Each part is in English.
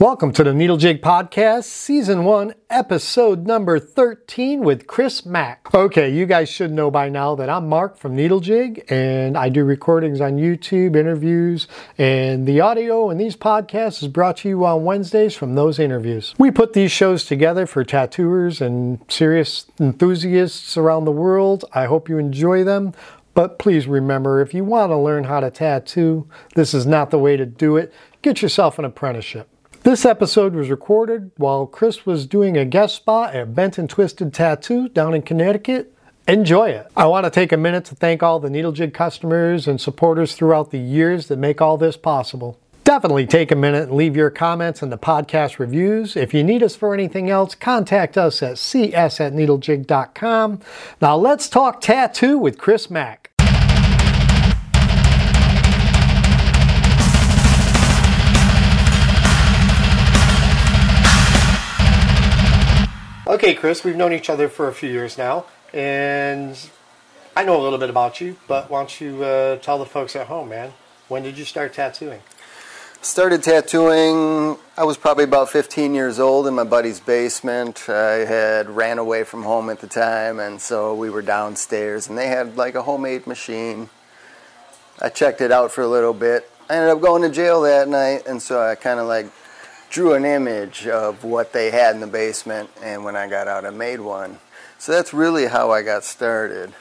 Welcome to the Needle Jig Podcast, Season 1, Episode number 13 with Chris Mack. Okay, you guys should know by now that I'm Marc from Needle Jig and I do recordings on YouTube, interviews, and the audio in these podcasts is brought to you on Wednesdays from those interviews. We put these shows together for tattooers and serious enthusiasts around the world. I hope you enjoy them. But please remember, if you want to learn how to tattoo, this is not the way to do it. Get yourself an apprenticeship. This episode was recorded while Chris was doing a guest spot at Bent and Twisted Tattoo down in Connecticut. Enjoy it. I want to take a minute to thank all the Needle Jig customers and supporters throughout the years that make all this possible. Definitely take a minute and leave your comments in the podcast reviews. If you need us for anything else, contact us at cs at needlejig.com. Now let's talk tattoo with Chris Mack. Okay, Chris, we've known each other for a few years now, and I know a little bit about you, but why don't you uh, tell the folks at home, man? When did you start tattooing? Started tattooing, I was probably about 15 years old in my buddy's basement. I had ran away from home at the time, and so we were downstairs, and they had like a homemade machine. I checked it out for a little bit. I ended up going to jail that night, and so I kind of like drew an image of what they had in the basement, and when I got out, I made one. So that's really how I got started.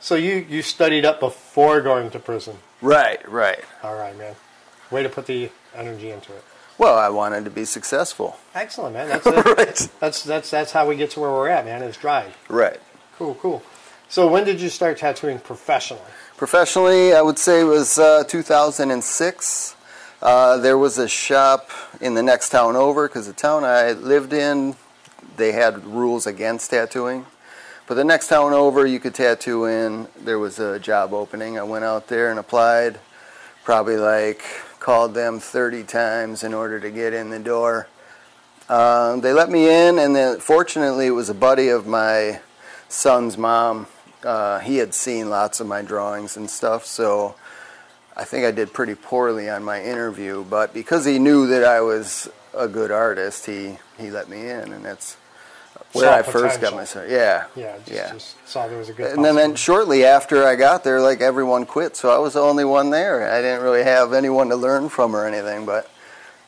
So you, you studied up before going to prison? Right, right. All right, man. Way to put the energy into it. Well, I wanted to be successful. Excellent, man. That's it. right. That's that's that's how we get to where we're at, man. It's drive. Right. Cool, cool. So when did you start tattooing professionally? Professionally, I would say it was uh, 2006. Uh, there was a shop in the next town over because the town I lived in, they had rules against tattooing. But the next town over, you could tattoo in. There was a job opening. I went out there and applied. Probably like called them 30 times in order to get in the door. Uh, they let me in, and then fortunately, it was a buddy of my son's mom. Uh, he had seen lots of my drawings and stuff, so I think I did pretty poorly on my interview, but because he knew that I was a good artist, he, he let me in, and that's where Saw I first got my start. Yeah, Yeah, just, yeah. just saw there was a good. and then, then shortly after I got there, like everyone quit, so I was the only one there. I didn't really have anyone to learn from or anything, but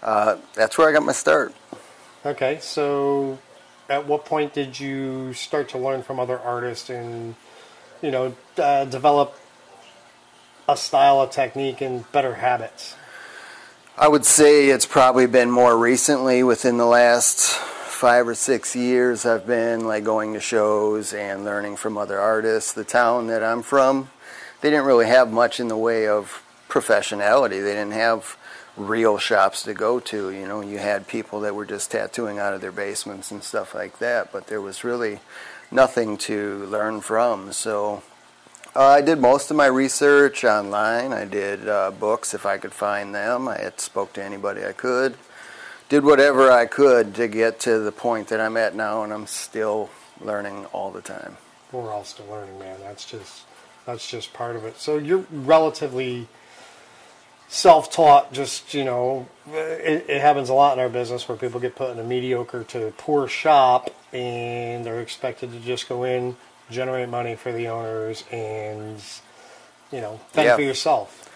uh, that's where I got my start. Okay, so at what point did you start to learn from other artists and, you know, uh, develop a style, a technique, and better habits? I would say it's probably been more recently within the last five or six years I've been like going to shows and learning from other artists. The town that I'm from, they didn't really have much in the way of professionality. They didn't have real shops to go to. You know, you had people that were just tattooing out of their basements and stuff like that, but there was really nothing to learn from. So uh, I did most of my research online. I did uh, books if I could find them. I spoke to anybody I could. Did whatever I could to get to the point that I'm at now, and I'm still learning all the time. We're all still learning, man. That's just that's just part of it. So you're relatively self-taught. Just you know, it, it happens a lot in our business where people get put in a mediocre to poor shop, and they're expected to just go in, generate money for the owners, and you know, fend Yeah. for yourself.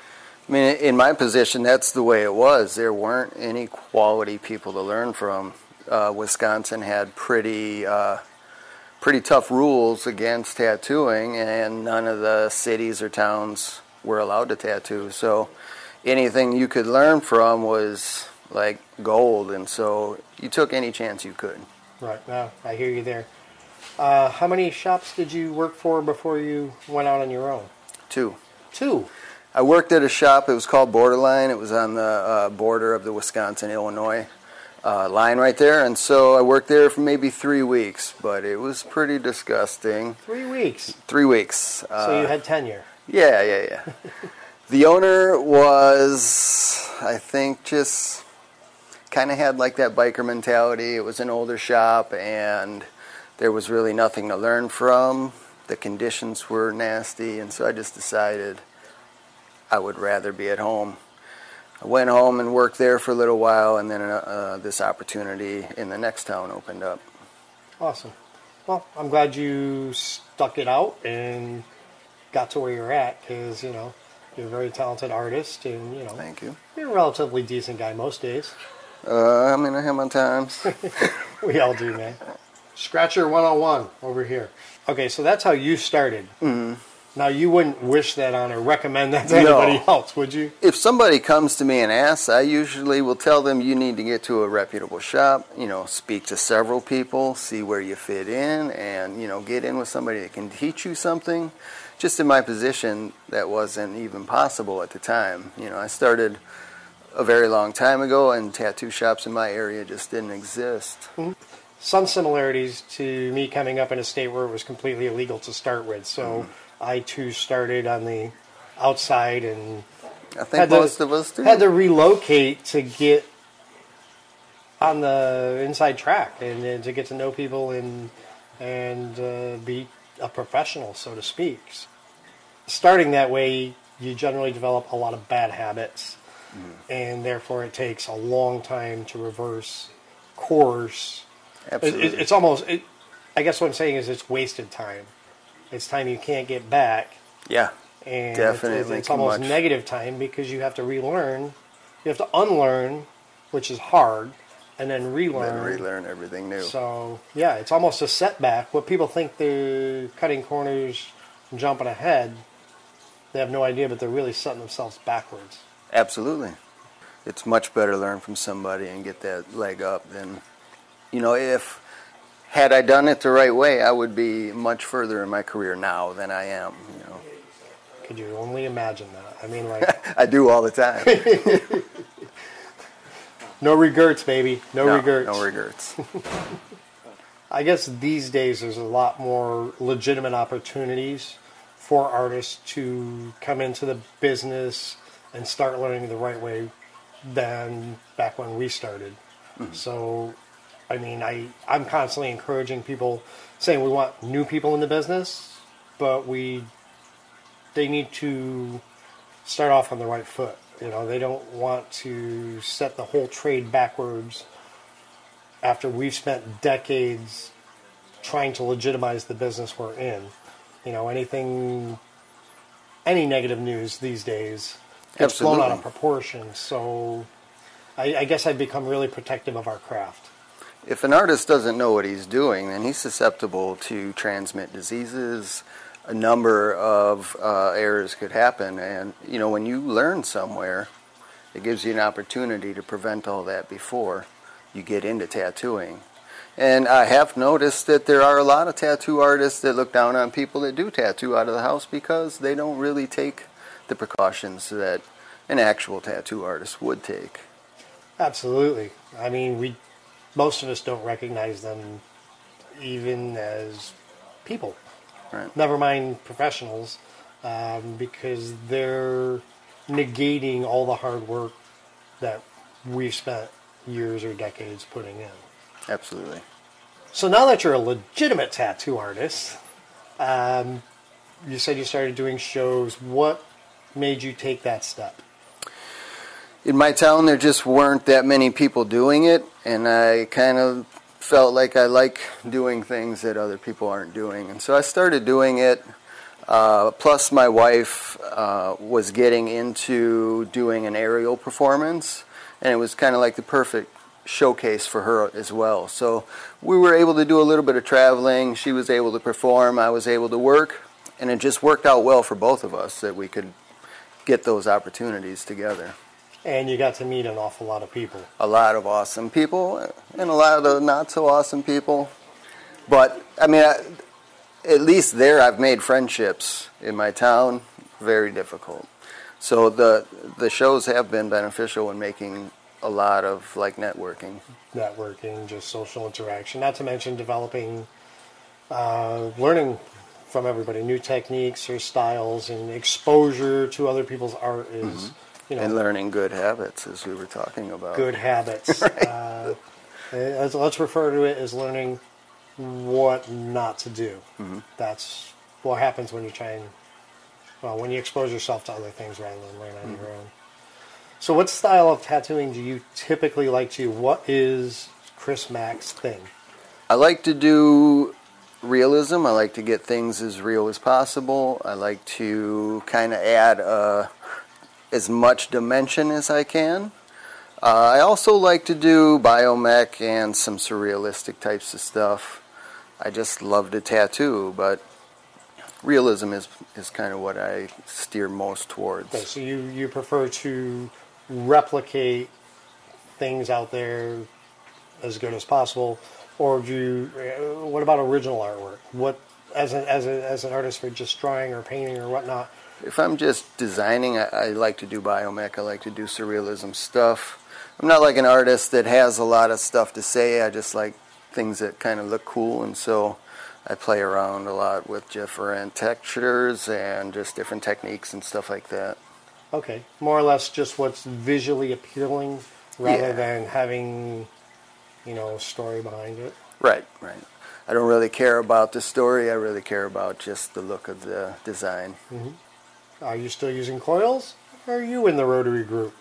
I mean, in my position, that's the way it was. There weren't any quality people to learn from. Uh, Wisconsin had pretty uh, pretty tough rules against tattooing, and none of the cities or towns were allowed to tattoo. So anything you could learn from was like gold, and so you took any chance you could. Right. Now I hear you there. Uh, how many shops did you work for before you went out on your own? Two. Two. I worked at a shop. It was called Borderline. It was on the uh, border of the Wisconsin Illinois uh, line right there, and so I worked there for maybe three weeks. But it was pretty disgusting. Three weeks. Three weeks. Uh, So you had tenure. yeah, yeah, yeah. the owner was, I think, just kind of had like that biker mentality. It was an older shop, and there was really nothing to learn from. The conditions were nasty, and so I just decided I would rather be at home. I went home and worked there for a little while, and then uh, uh, this opportunity in the next town opened up. Awesome. Well, I'm glad you stuck it out and got to where you're at because, you know, you're a very talented artist and, you know, Thank you. you're a relatively decent guy most days. Uh, I mean, I have my times. We all do, man. Scratcher 101 over here. Okay, so that's how you started. Mm-hmm. Now, you wouldn't wish that on or recommend that to No. anybody else, would you? if somebody comes to me and asks, I usually will tell them you need to get to a reputable shop, you know, speak to several people, see where you fit in, and, you know, get in with somebody that can teach you something. Just in my position, that wasn't even possible at the time. You know, I started a very long time ago, and tattoo shops in my area just didn't exist. Some similarities to me coming up in a state where it was completely illegal to start with. So I too started on the outside and I think most of us do. had to relocate to get on the inside track and, and to get to know people and and uh, be a professional, so to speak. Starting that way, you generally develop a lot of bad habits, and therefore it takes a long time to reverse course. It, Absolutely. it, it's almost. It, I guess what I'm saying is it's wasted time. It's time you can't get back yeah. and Definitely it's, it's almost much. negative time because you have to relearn you have to unlearn which is hard and then relearn. Then relearn relearn everything new. so yeah it's almost a setback what people think they're cutting corners and jumping ahead they have no idea but they're really setting themselves backwards Absolutely. It's much better to learn from somebody and get that leg up than, you know, if had I done it the right way, I would be much further in my career now than I am. You know, could you only imagine that i mean like I do all the time. no regrets baby no, no, regrets No regrets. I guess these days there's a lot more legitimate opportunities for artists to come into the business and start learning the right way than back when we started. Mm-hmm. So, I mean, I, I'm constantly encouraging people saying we want new people in the business, but we they need to start off on the right foot. You know, they don't want to set the whole trade backwards after we've spent decades trying to legitimize the business we're in. You know, anything, any negative news these days gets blown out of proportion. So I, I guess I've become really protective of our craft. If an artist doesn't know what he's doing, then he's susceptible to transmit diseases. A number of uh, errors could happen, and you know when you learn somewhere, it gives you an opportunity to prevent all that before you get into tattooing. And I have noticed that there are a lot of tattoo artists that look down on people that do tattoo out of the house because they don't really take the precautions that an actual tattoo artist would take. Absolutely. I mean, we most of us don't recognize them even as people. Right. Never mind professionals, um, because they're negating all the hard work that we've spent years or decades putting in. Absolutely. So now that you're a legitimate tattoo artist, um, you said you started doing shows. What made you take that step? In my town there just weren't that many people doing it and i kind of felt like i like doing things that other people aren't doing. And so i started doing it uh, plus my wife uh, was getting into doing an aerial performance and it was kind of like the perfect showcase for her as well. So we were able to do a little bit of traveling. She was able to perform. I was able to work and it just worked out well for both of us that we could get those opportunities together And you got to meet an awful lot of people. a lot of awesome people and a lot of not so awesome people. But I mean, I, at least there I've made friendships in my town. Very difficult. So the the shows have been beneficial in making a lot of like networking. networking, just social interaction. Not to mention developing, uh, learning from everybody, new techniques or styles, and exposure to other people's art is, you know, And learning good habits, as we were talking about. good habits. uh, let's refer to it as learning what not to do. That's what happens when you try and, well, when you expose yourself to other things rather than learn on your own. So, what style of tattooing do you typically like to? do? What is Chris Mack's thing? I like to do realism. I like to get things as real as possible. I like to kind of add uh, as much dimension as I can. Uh, I also like to do biomech and some surrealistic types of stuff. I just love to tattoo, but realism is, is kind of what I steer most towards. Okay, so you, you prefer to replicate things out there as good as possible, or do you, uh, what about original artwork? What as an as a, as an artist for just drawing or painting or whatnot? If I'm just designing, I, I like to do biomech. I like to do surrealism stuff. I'm not like an artist that has a lot of stuff to say. I just like things that kind of look cool, and so I play around a lot with different textures and just different techniques and stuff like that. Okay, more or less just what's visually appealing rather Yeah. than having, you know, a story behind it. Right, right. I don't really care about the story. I really care about just the look of the design. Mm-hmm. Are you still using coils? Are you in the rotary group?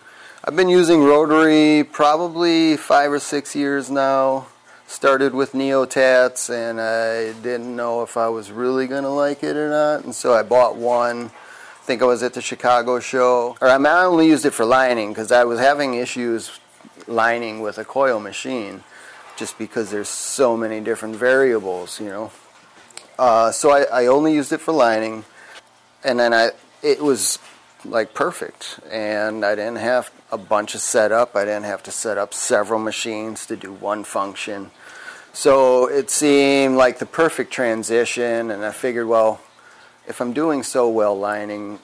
I've been using rotary probably five or six years now. Started with Neotats, and I didn't know if I was really going to like it or not, and so I bought one. I think I was at the Chicago show. Or I I only used it for lining because I was having issues lining with a coil machine just because there's so many different variables, you know. Uh, so I, I only used it for lining, and then I it was like perfect, and I didn't have a bunch of setup. I didn't have to set up several machines to do one function. So it seemed like the perfect transition, and I figured, well, if I'm doing so well lining,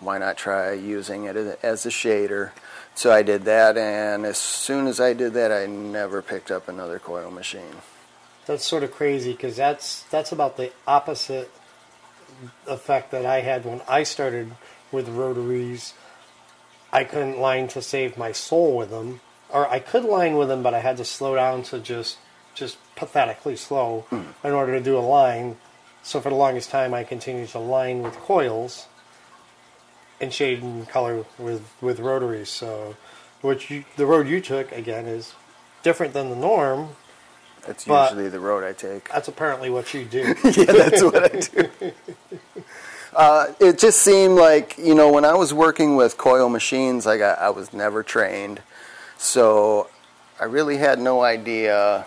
why not try using it as a shader? So I did that, and as soon as I did that, I never picked up another coil machine. That's sort of crazy because that's that's about the opposite effect that I had when I started with rotaries. I couldn't line to save my soul with them, or I could line with them, but I had to slow down to just just pathetically slow in order to do a line. So for the longest time, I continued to line with coils and shade and color with with rotaries. So, which you, the road you took again is different than the norm. That's But- usually the road I take. That's apparently what you do. yeah, that's what I do. Uh, it just seemed like you know when I was working with coil machines, I got I was never trained, so I really had no idea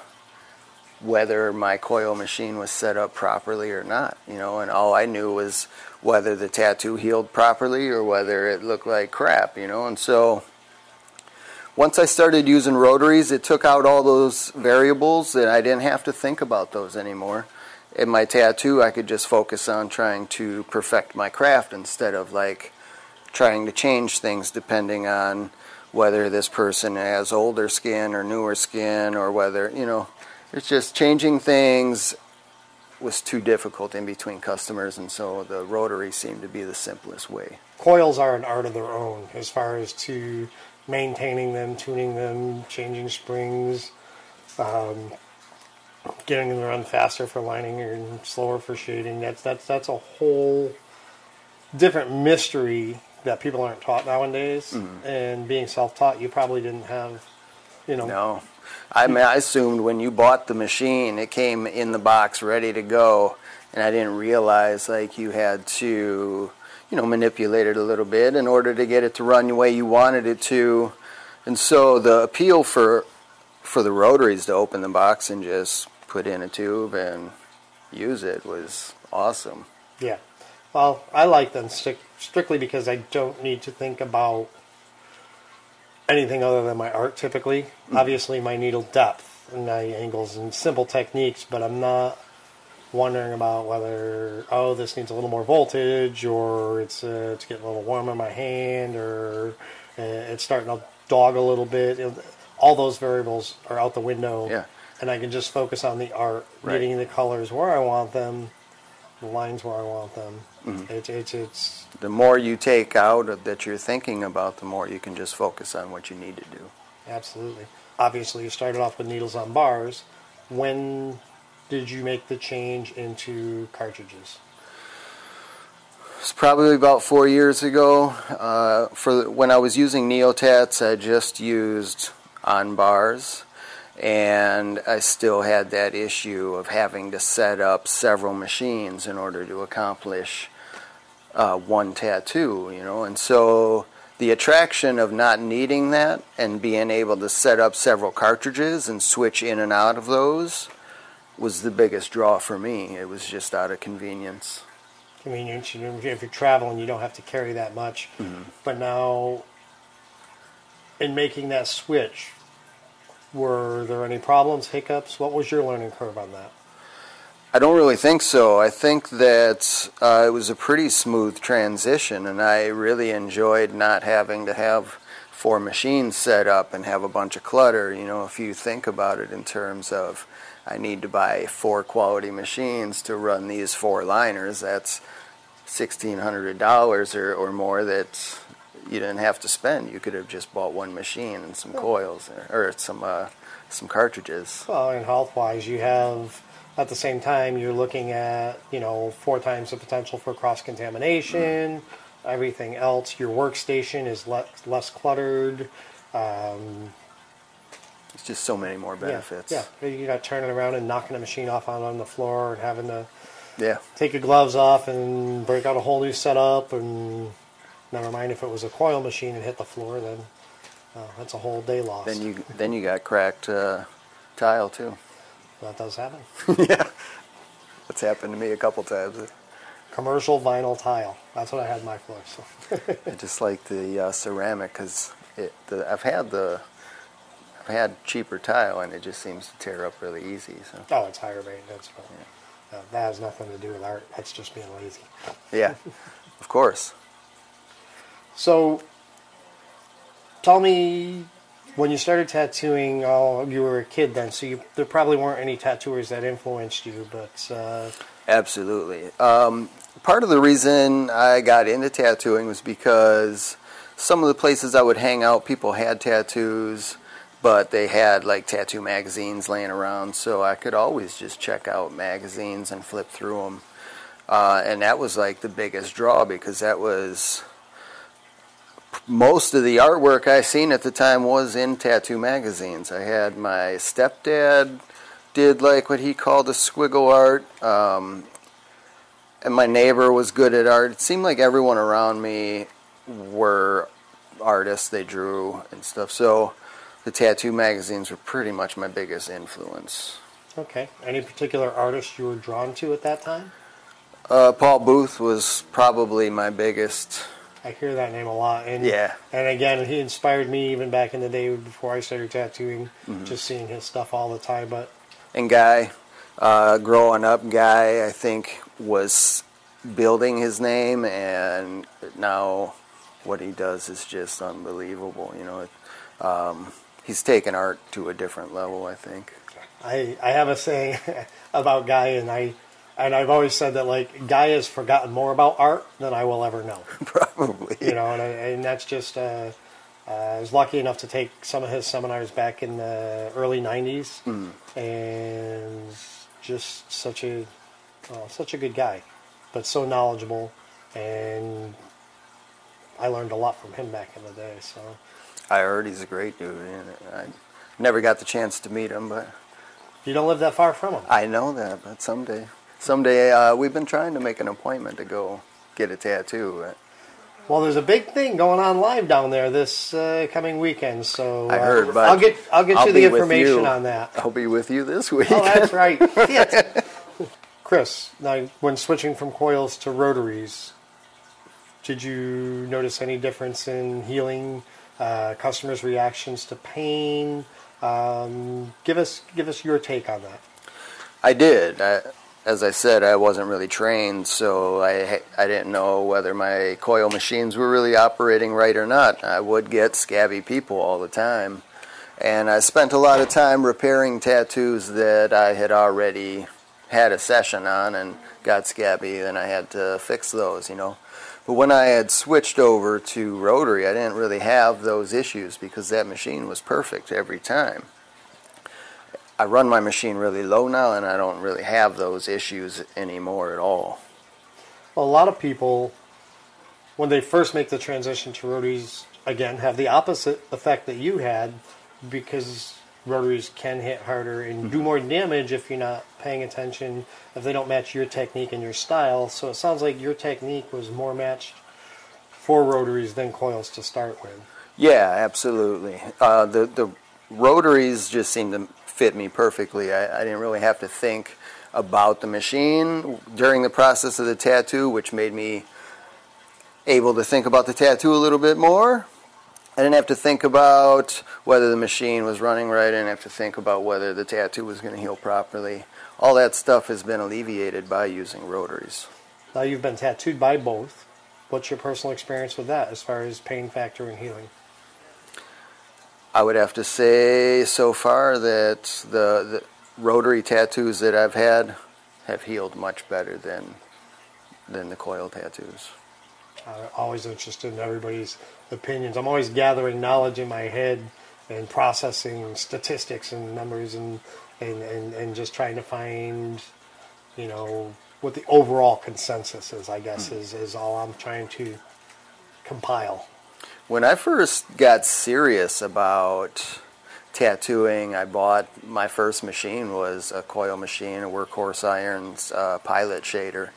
whether my coil machine was set up properly or not. You know, and all I knew was whether the tattoo healed properly or whether it looked like crap. You know, and so once I started using rotaries, it took out all those variables, and I didn't have to think about those anymore. In my tattoo, I could just focus on trying to perfect my craft instead of like trying to change things depending on whether this person has older skin or newer skin or whether, you know, it's just changing things was too difficult in between customers, and so the rotary seemed to be the simplest way. coils are an art of their own as far as to maintaining them, tuning them, changing springs, um, getting them to run faster for lining and slower for shading. That's that's that's a whole different mystery that people aren't taught nowadays. And being self-taught, you probably didn't have, you know, No. I mean, I assumed when you bought the machine, it came in the box ready to go, and I didn't realize like you had to, you know, manipulate it a little bit in order to get it to run the way you wanted it to. And so the appeal for for the rotaries to open the box and just put in a tube and use it was awesome. Yeah. Well, I like them stric- strictly because I don't need to think about anything other than my art typically. Mm. Obviously, my needle depth and my angles and simple techniques, but I'm not wondering about whether, oh, this needs a little more voltage or it's, uh, it's getting a little warm in my hand or uh, it's starting to dog a little bit. Know, All those variables are out the window. Yeah. And I can just focus on the art, Right. getting the colors where I want them, the lines where I want them. Mm-hmm. It's it's it's The more you take out of that you're thinking about, the more you can just focus on what you need to do. absolutely. Obviously, you started off with needles on bars. When did you make the change into cartridges? It's probably about four years ago. Uh, for when I was using Neotats, I just used on bars, and I still had that issue of having to set up several machines in order to accomplish uh, one tattoo. You know, and so the attraction of not needing that and being able to set up several cartridges and switch in and out of those was the biggest draw for me. It was just out of convenience. Convenience. You know, if you're traveling, you don't have to carry that much. Mm-hmm. But now, in making that switch, were there any problems, hiccups? What was your learning curve on that? I don't really think so. I think that uh, it was a pretty smooth transition, and I really enjoyed not having to have four machines set up and have a bunch of clutter. You know, if you think about it in terms of I need to buy four quality machines to run these four liners, that's $1,600 or, or more that you didn't have to spend. You could have just bought one machine and some coils or, or some, uh, some cartridges. Well, and health wise, you have at the same time you're looking at you know four times the potential for cross contamination. Everything else, your workstation is less less cluttered. Um, just so many more benefits. Yeah, yeah. You're not turning around and knocking a machine off on, on the floor and having to Yeah. take your gloves off and break out a whole new setup. And never mind if it was a coil machine and hit the floor, then uh, that's a whole day lost. Then you then you got cracked uh, tile too. that does happen. yeah, that's happened to me a couple times. Commercial vinyl tile. That's what I had in my floor. So. I just like the uh, ceramic because it. I've had the had cheaper tile and it just seems to tear up really easy. So Oh, it's higher maintenance, but uh, that has nothing to do with art. That's just being lazy. yeah, of course. So, tell me, when you started tattooing, oh, you were a kid then, so you, there probably weren't any tattooers that influenced you, but uh, Absolutely. Um, part of the reason I got into tattooing was because some of the places I would hang out, people had tattoos, but they had like tattoo magazines laying around, so I could always just check out magazines and flip through them. Uh, and that was like the biggest draw because that was most of the artwork I seen at the time was in tattoo magazines. I had my stepdad did like what he called a squiggle art, um, and my neighbor was good at art. It seemed like everyone around me were artists. They drew and stuff. So the tattoo magazines were pretty much my biggest influence. okay. Any particular artist you were drawn to at that time? Uh, Paul Booth was probably my biggest. I hear that name a lot, and Yeah. and again, he inspired me even back in the day before I started tattooing. Mm-hmm. Just seeing his stuff all the time, but And Guy, uh, growing up, Guy, I think, was building his name, and now what he does is just unbelievable. You know, it, um, he's taken art to a different level, I think. I, I have a saying about Guy, and I and I've always said that like Guy has forgotten more about art than I will ever know. Probably. You know, and, I, and that's just. Uh, uh, I was lucky enough to take some of his seminars back in the early '90s, and just such a such a good guy, but so knowledgeable, and I learned a lot from him back in the day. So I heard he's a great dude. I never got the chance to meet him, but you don't live that far from him. I know that. But someday, someday, uh, we've been trying to make an appointment to go get a tattoo. But Well, there's a big thing going on live down there this uh, coming weekend, so I uh, heard, but I'll get I'll get you the information you. on that. I'll be with you this week. Oh, that's right. Chris, now when switching from coils to rotaries, did you notice any difference in healing, uh, customers' reactions to pain? Um, give us give us your take on that. I did. I, as I said, I wasn't really trained, so I I didn't know whether my coil machines were really operating right or not. I would get scabby people all the time, and I spent a lot of time repairing tattoos that I had already had a session on and got scabby. Then I had to fix those, you know. But when I had switched over to rotary, I didn't really have those issues because that machine was perfect every time. I run my machine really low now, and I don't really have those issues anymore at all. A lot of people when they first make the transition to rotaries, again, have the opposite effect that you had because rotaries can hit harder and do more damage if you're not paying attention, if they don't match your technique and your style. So it sounds like your technique was more matched for rotaries than coils to start with. Yeah, absolutely. Uh, the the rotaries just seemed to fit me perfectly. I, I didn't really have to think about the machine during the process of the tattoo, which made me able to think about the tattoo a little bit more. I didn't have to think about whether the machine was running right. I didn't have to think about whether the tattoo was going to heal properly. All that stuff has been alleviated by using rotaries. Now you've been tattooed by both. What's your personal experience with that as far as pain factor and healing? I would have to say so far that the, the rotary tattoos that I've had have healed much better than than the coil tattoos. I'm always interested in everybody's opinions. I'm always gathering knowledge in my head and processing statistics and numbers and, and, and, and just trying to find, you know, what the overall consensus is, I guess, is, is all I'm trying to compile. When I first got serious about tattooing, I bought my first machine was a coil machine, a Workhorse Irons uh, pilot shader,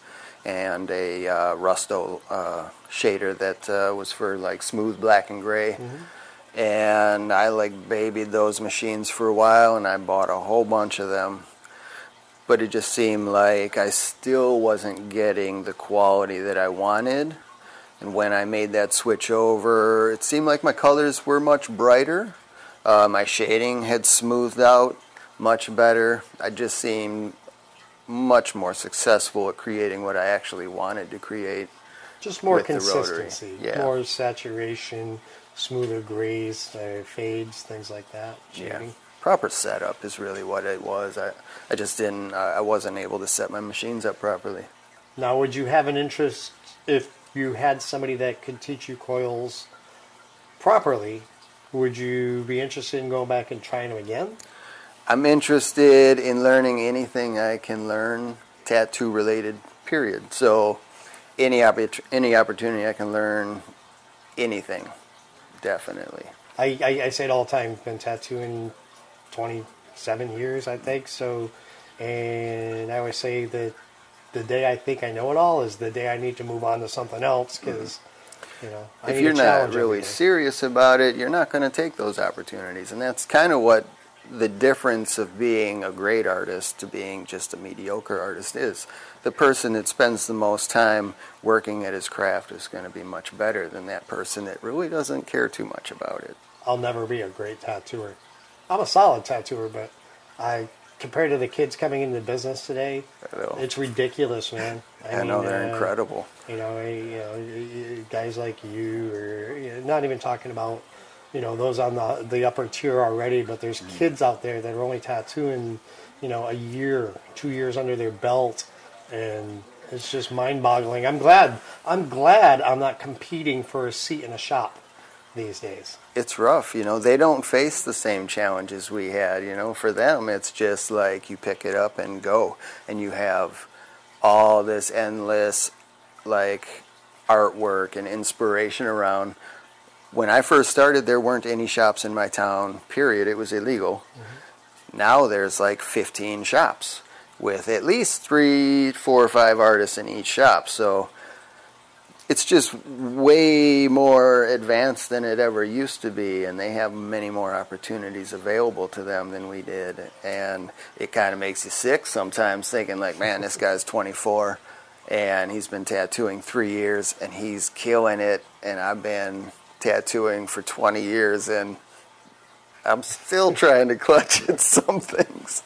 and a uh, Rusto uh, shader that uh, was for like smooth black and gray. Mm-hmm. And I like babied those machines for a while, and I bought a whole bunch of them. But it just seemed like I still wasn't getting the quality that I wanted. And when I made that switch over, it seemed like my colors were much brighter. Uh, my shading had smoothed out much better. I just seemed much more successful at creating what I actually wanted to create. Just more consistency, yeah. more saturation, smoother grays, uh, fades, things like that. Shading. Yeah. Proper setup is really what it was. I, I just didn't, uh, I wasn't able to set my machines up properly. Now, would you have an interest if you had somebody that could teach you coils properly, would you be interested in going back and trying them again? I'm interested in learning anything I can learn tattoo related, period. So any oppor- any opportunity I can learn anything, definitely. I, I, I say it all the time. Been tattooing 27 years, I think. So, and I always say that the day I think I know it all is the day I need to move on to something else mm-hmm. because. You know, if you're not really serious about it, you're not going to take those opportunities, and that's kind of what the difference of being a great artist to being just a mediocre artist is. The person that spends the most time working at his craft is going to be much better than that person that really doesn't care too much about it. I'll never be a great tattooer. I'm a solid tattooer, but I compared to the kids coming into the business today, it's ridiculous, man. I, I mean, know they're uh, incredible. You know, you know, guys like you, or you know, not even talking about you know those on the the upper tier already, but there's mm-hmm. kids out there that are only tattooing, you know, a year, two years under their belt, and it's just mind-boggling. I'm glad. I'm glad I'm not competing for a seat in a shop these days it's rough, you know. They don't face the same challenges we had, you know. For them, it's just like you pick it up and go, and you have all this endless, like, artwork and inspiration around. When I first started, there weren't any shops in my town, period. It was illegal. Mm-hmm. Now there's like 15 shops with at least three, four, or five artists in each shop. So, it's just way more advanced than it ever used to be, and they have many more opportunities available to them than we did. And it kind of makes you sick sometimes thinking, like, man, this guy's 24 and he's been tattooing three years and he's killing it, and I've been tattooing for 20 years and I'm still trying to clutch at some things.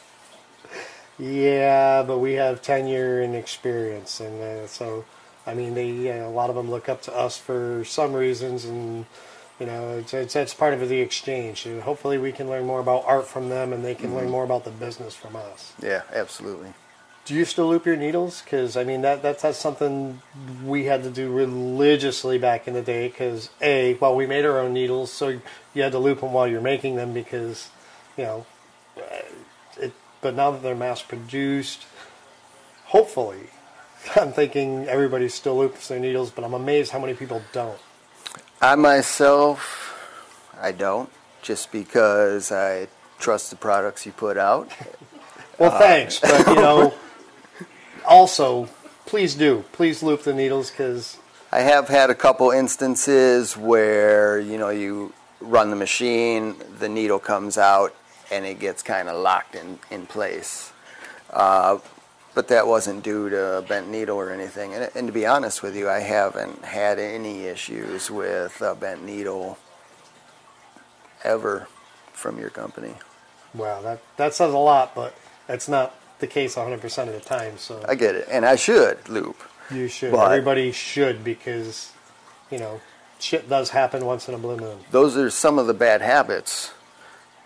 Yeah, but we have tenure and experience, and uh, so I mean, they you know, a lot of them look up to us for some reasons, and you know, it's, it's that's part of the exchange. And hopefully, we can learn more about art from them, and they can mm-hmm. learn more about the business from us. Yeah, absolutely. Do you still loop your needles? Because I mean, that, that that's something we had to do religiously back in the day. Because a, well, we made our own needles, so you had to loop them while you're making them because, you know, uh, it. But now that they're mass produced, hopefully I'm thinking everybody still loops their needles, but I'm amazed how many people don't. I myself, I don't, just because I trust the products you put out. Well, thanks, but you uh, know, also, please do. Please loop the needles because I have had a couple instances where you know you run the machine, the needle comes out, and it gets kind of locked in in place. Uh, but that wasn't due to a bent needle or anything. And, and to be honest with you, I haven't had any issues with a bent needle ever from your company. wow, that that says a lot, but that's not the case 100% of the time. So I get it, and I should loop. you should. but- Everybody should because you know shit does happen once in a blue moon Those are some of the bad habits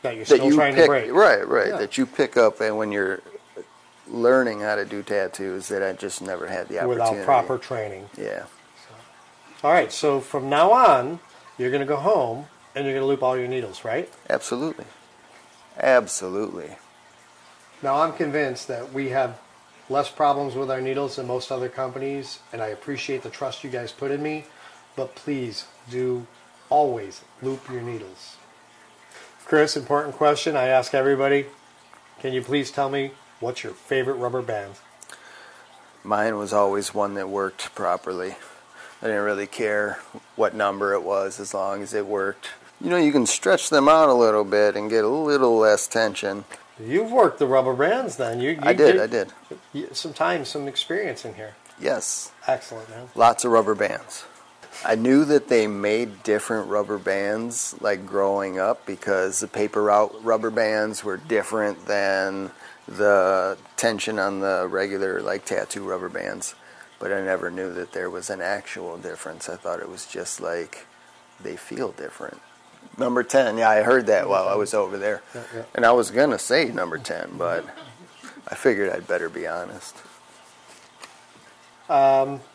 that you're that still you trying pick. to break. Right, right. Yeah. That you pick up, and when you're learning how to do tattoos, that I just never had the opportunity. Without proper training. Yeah. All right, so from now on, you're going to go home and you're going to loop all your needles, right? Absolutely. Absolutely. Now, I'm convinced that we have less problems with our needles than most other companies, and I appreciate the trust you guys put in me, but please do always loop your needles. Chris, important question I ask everybody. Can you please tell me what's your favorite rubber band? Mine was always one that worked properly. I didn't really care what number it was as long as it worked. You know, you can stretch them out a little bit and get a little less tension. You've worked the rubber bands then. You, you I did, I did. you- Some time, some experience in here. Yes. Excellent, man. Lots of rubber bands. I knew that they made different rubber bands like growing up because the paper route rubber bands were different than the tension on the regular like tattoo rubber bands. But I never knew that there was an actual difference. I thought it was just like they feel different. Number 10, yeah, I heard that while I was over there. Yeah, yeah. And I was going to say number 10, but I figured I'd better be honest.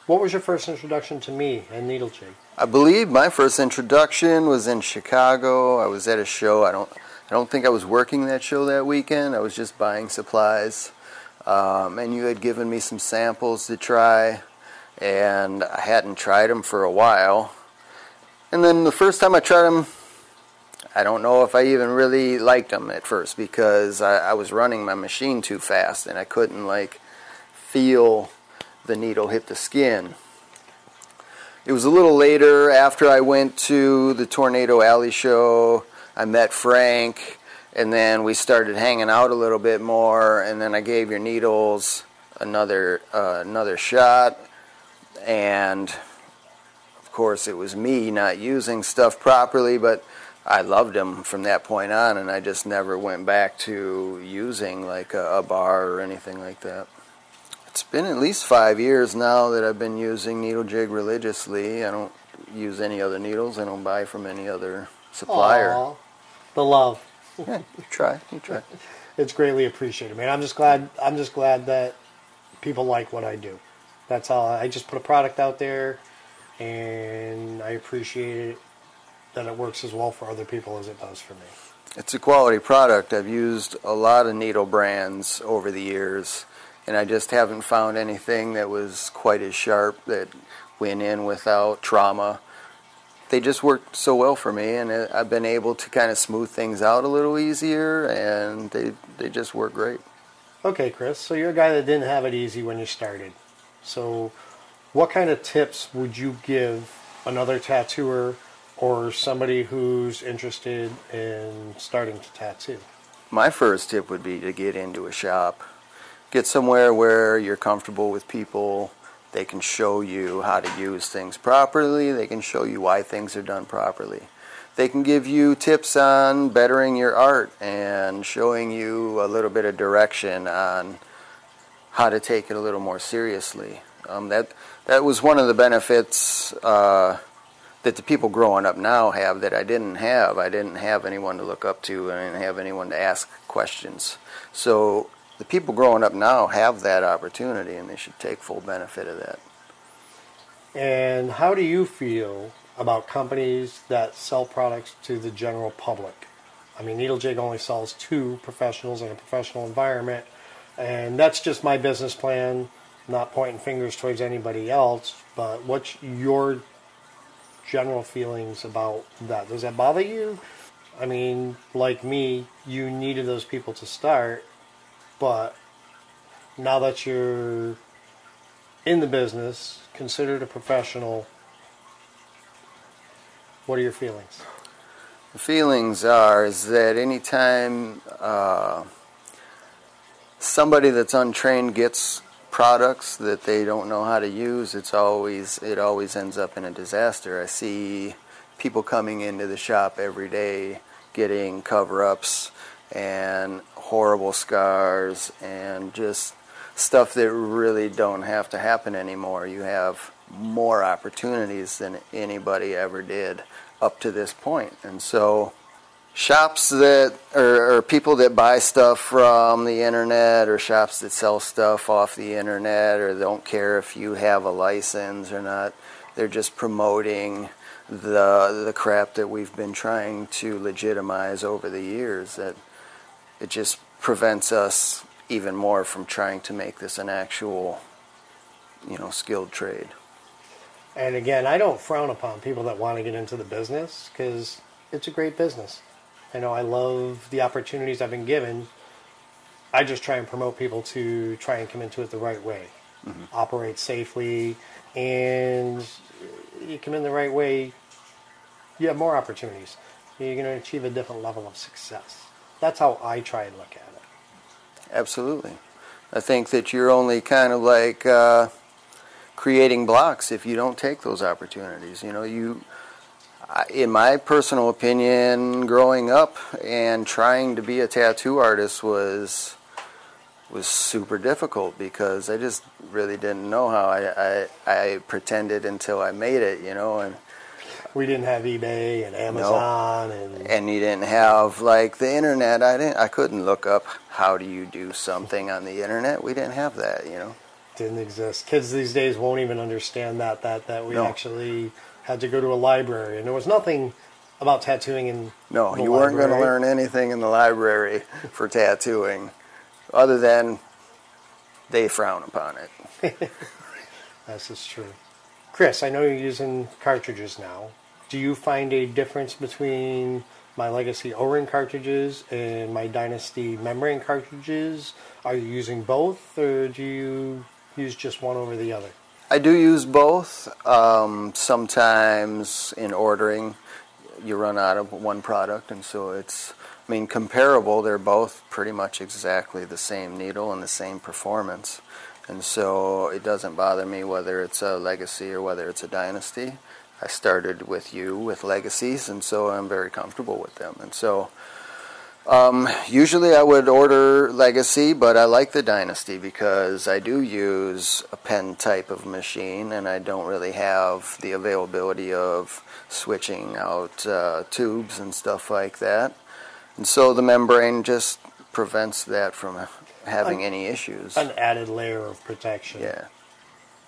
What was your first introduction to me and Needle Jig? I believe my first introduction was in Chicago. I was at a show. I don't I don't think I was working that show that weekend. I was just buying supplies. Um, and you had given me some samples to try, and I hadn't tried them for a while. And then the first time I tried them, I don't know if I even really liked them at first because I, I was running my machine too fast and I couldn't like feel the needle hit the skin. It was a little later after I went to the Tornado Alley show. I met Frank, and then we started hanging out a little bit more. And then I gave your needles another uh, another shot, and of course it was me not using stuff properly, but I loved them from that point on, and I just never went back to using like a, a bar or anything like that. It's been at least five years now that I've been using needle jig religiously. I don't use any other needles. I don't buy from any other supplier. Aw, the love. Yeah, you try. You try. It's greatly appreciated, man. I'm just glad. I'm just glad that people like what I do. That's all. I just put a product out there, and I appreciate it that it works as well for other people as it does for me. It's a quality product. I've used a lot of needle brands over the years, and I just haven't found anything that was quite as sharp that went in without trauma. They just worked so well for me, and I've been able to kind of smooth things out a little easier, and they they just work great. Okay, Chris. So you're a guy that didn't have it easy when you started. So, what kind of tips would you give another tattooer or somebody who's interested in starting to tattoo? My first tip would be to get into a shop. Get somewhere where you're comfortable with people. They can show you how to use things properly. They can show you why things are done properly. They can give you tips on bettering your art and showing you a little bit of direction on how to take it a little more seriously. Um, that that was one of the benefits uh, that the people growing up now have that I didn't have. I didn't have anyone to look up to, and I didn't have anyone to ask questions. So the people growing up now have that opportunity, and they should take full benefit of that. And how do you feel about companies that sell products to the general public? I mean, Needle Jig only sells to professionals in a professional environment, and that's just my business plan. not pointing fingers towards anybody else, but what's your general feelings about that? Does that bother you? I mean, like me, you needed those people to start, but now that you're in the business, considered a professional, what are your feelings? The feelings are is that anytime uh, somebody that's untrained gets products that they don't know how to use, it's always it always ends up in a disaster. I see people coming into the shop every day getting cover-ups and horrible scars and just stuff that really don't have to happen anymore. You have more opportunities than anybody ever did up to this point. And so shops that or, or, people that buy stuff from the internet or shops that sell stuff off the internet or don't care if you have a license or not they're just promoting the the crap that we've been trying to legitimize over the years that it just prevents us even more from trying to make this an actual you know skilled trade and again, I don't frown upon people that want to get into the business because it's a great business. I know I love the opportunities I've been given. I just try and promote people to try and come into it the right way, mm-hmm. operate safely, and you come in the right way, you have more opportunities. You're going to achieve a different level of success. That's how I try and look at it. Absolutely. I think that you're only kind of like. Uh creating blocks if you don't take those opportunities. You know, you, in my personal opinion, growing up and trying to be a tattoo artist was was super difficult because I just really didn't know how. I, I, I pretended until I made it, you know, and we didn't have eBay and Amazon and and you didn't have like the internet. I didn't. I couldn't look up how do you do something on the internet. We didn't have that, you know didn't exist. Kids these days won't even understand that that that we no. actually had to go to a library, and there was nothing about tattooing in. No, you weren't going to learn anything in the library for tattooing, other than they frown upon it. This is true. Chris, I know you're using cartridges now. Do you find a difference between my Legacy O-ring cartridges and my Dynasty membrane cartridges? Are you using both, or do you use just one over the other? I do use both. Um, sometimes in ordering, you run out of one product, and so it's, I mean, comparable. They're both pretty much exactly the same needle and the same performance. And so it doesn't bother me whether it's a legacy or whether it's a dynasty. I started with you with legacies, and so I'm very comfortable with them. And so um, usually I would order Legacy, but I like the Dynasty because I do use a pen type of machine and I don't really have the availability of switching out uh, tubes and stuff like that. And so the membrane just prevents that from having an, any issues. An added layer of protection. Yeah.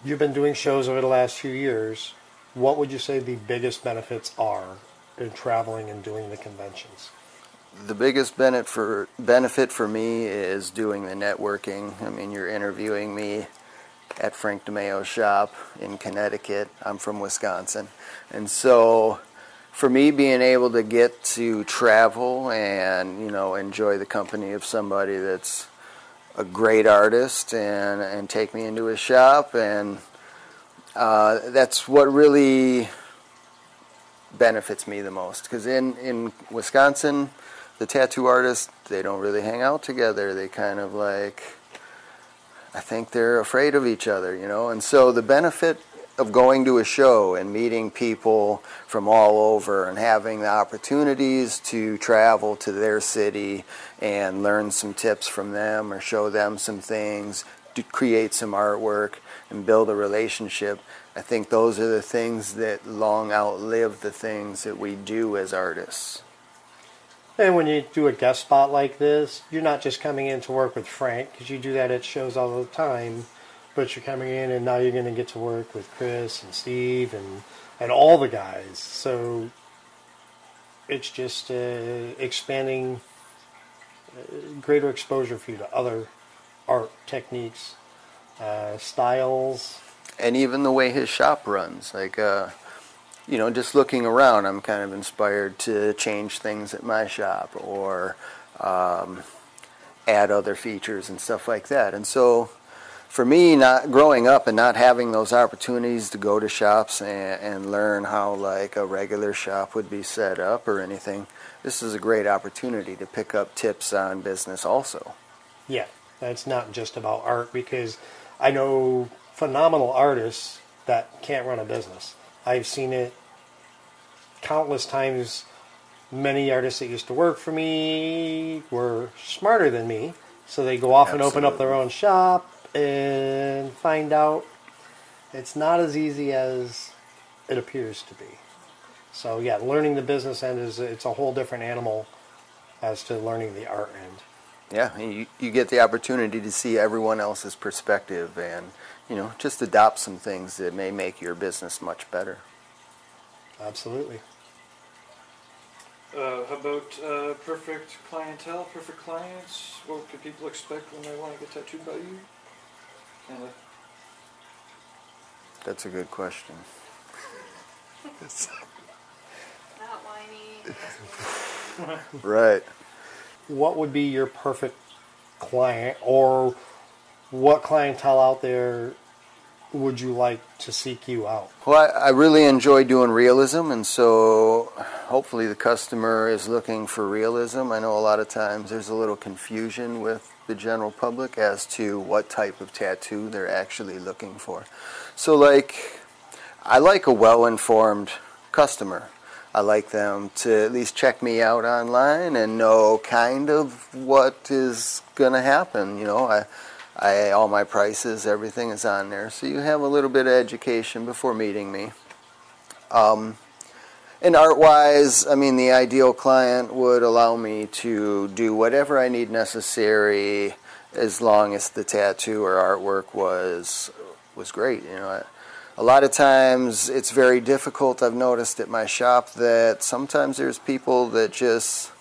You've been doing shows over the last few years. What would you say the biggest benefits are in traveling and doing the conventions? The biggest benefit for benefit for me is doing the networking. I mean, you're interviewing me at Frank DeMeo's shop in Connecticut. I'm from Wisconsin, and so for me, being able to get to travel and you know enjoy the company of somebody that's a great artist and and take me into his shop and uh, that's what really benefits me the most because in in Wisconsin the tattoo artists they don't really hang out together. They kind of like i think they're afraid of each other you know? And so the benefit of going to a show and meeting people from all over and having the opportunities to travel to their city and learn some tips from them or show them some things to create some artwork and build a relationship i think those are the things that long outlive the things that we do as artists and when you do a guest spot like this, you're not just coming in to work with Frank, because you do that at shows all the time, but you're coming in and now you're going to get to work with Chris and Steve and, and all the guys. So it's just uh, expanding uh, greater exposure for you to other art techniques uh, styles. and even the way his shop runs. Like, uh, you know, just looking around, I'm kind of inspired to change things at my shop or um, add other features and stuff like that. And so, for me, not growing up and not having those opportunities to go to shops and, and learn how like a regular shop would be set up or anything, this is a great opportunity to pick up tips on business also. Yeah, that's not just about art because I know phenomenal artists that can't run a business. I've seen it countless times. Many artists that used to work for me were smarter than me, so they go off and open up their own shop and find out it's not as easy as it appears to be. So yeah, learning the business end is it's a whole different animal as to learning the art end. Yeah, you, you get the opportunity to see everyone else's perspective and, you know, just adopt some things that may make your business much better. Absolutely. Uh, how about uh, perfect clientele, perfect clients? What could people expect when they want to get tattooed by you? And uh, That's a good question. Not whiny. Right. what would be your perfect client or what clientele out there would you like to seek you out Well, I, I really enjoy doing realism, and so hopefully the customer is looking for realism. I know a lot of times there's a little confusion with the general public as to what type of tattoo they're actually looking for. So, like, I like a well informed customer. I like them to at least check me out online and know kind of what is going to happen. You know, I, I all my prices, everything is on there, so you have a little bit of education before meeting me. Um, and art-wise, I mean, the ideal client would allow me to do whatever I need necessary, as long as the tattoo or artwork was was great. You know, a lot of times it's very difficult. I've noticed at my shop that sometimes there's people that just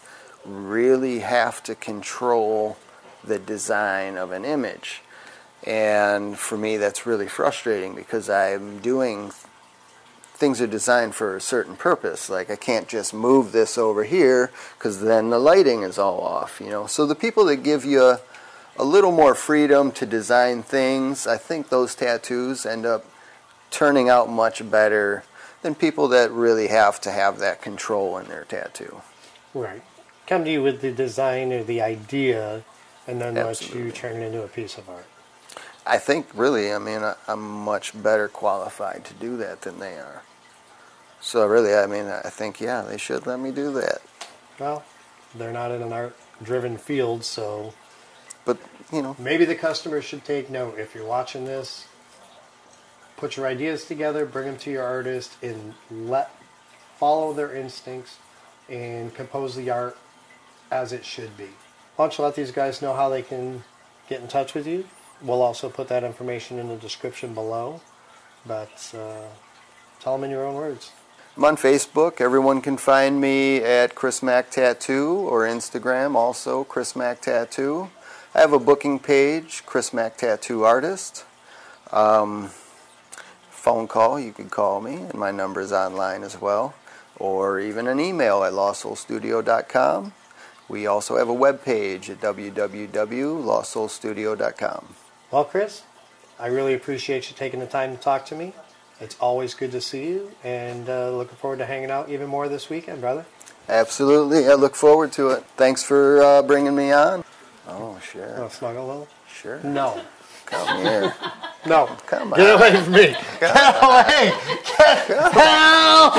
really have to control the design of an image. And for me, that's really frustrating because I'm doing things are designed for a certain purpose. Like I can't just move this over here because then the lighting is all off, you know. So the people that give you a, a little more freedom to design things, I think those tattoos end up turning out much better than people that really have to have that control in their tattoo. right come to you with the design or the idea and then let you turn it into a piece of art. I think really, I mean, I- I'm much better qualified to do that than they are. So really, I mean, I think yeah, they should let me do that. well they're not in an art driven field so But you know, maybe the customer should take note. If you're watching this put your ideas together bring them to your artist and let follow their instincts and compose the art as it should be why don't you let these guys know how they can get in touch with you we'll also put that information in the description below but uh, tell them in your own words I'm on Facebook. Everyone can find me at Chris Mack Tattoo or Instagram, also Chris Mack Tattoo. I have a booking page, Chris Mack Tattoo Artist. Um, phone call, you can call me, and my number is online as well, or even an email at lostsoulstudio.com. We also have a web page at www.lostsoulstudio.com. Well, Chris, I really appreciate you taking the time to talk to me. It's always good to see you, and uh, looking forward to hanging out even more this weekend, brother. Absolutely, I look forward to it. Thanks for uh, bringing me on. Oh, Want sure, to snuggle a little? sure. No. Come here. No. Come Get away from me. Get away. Get, help!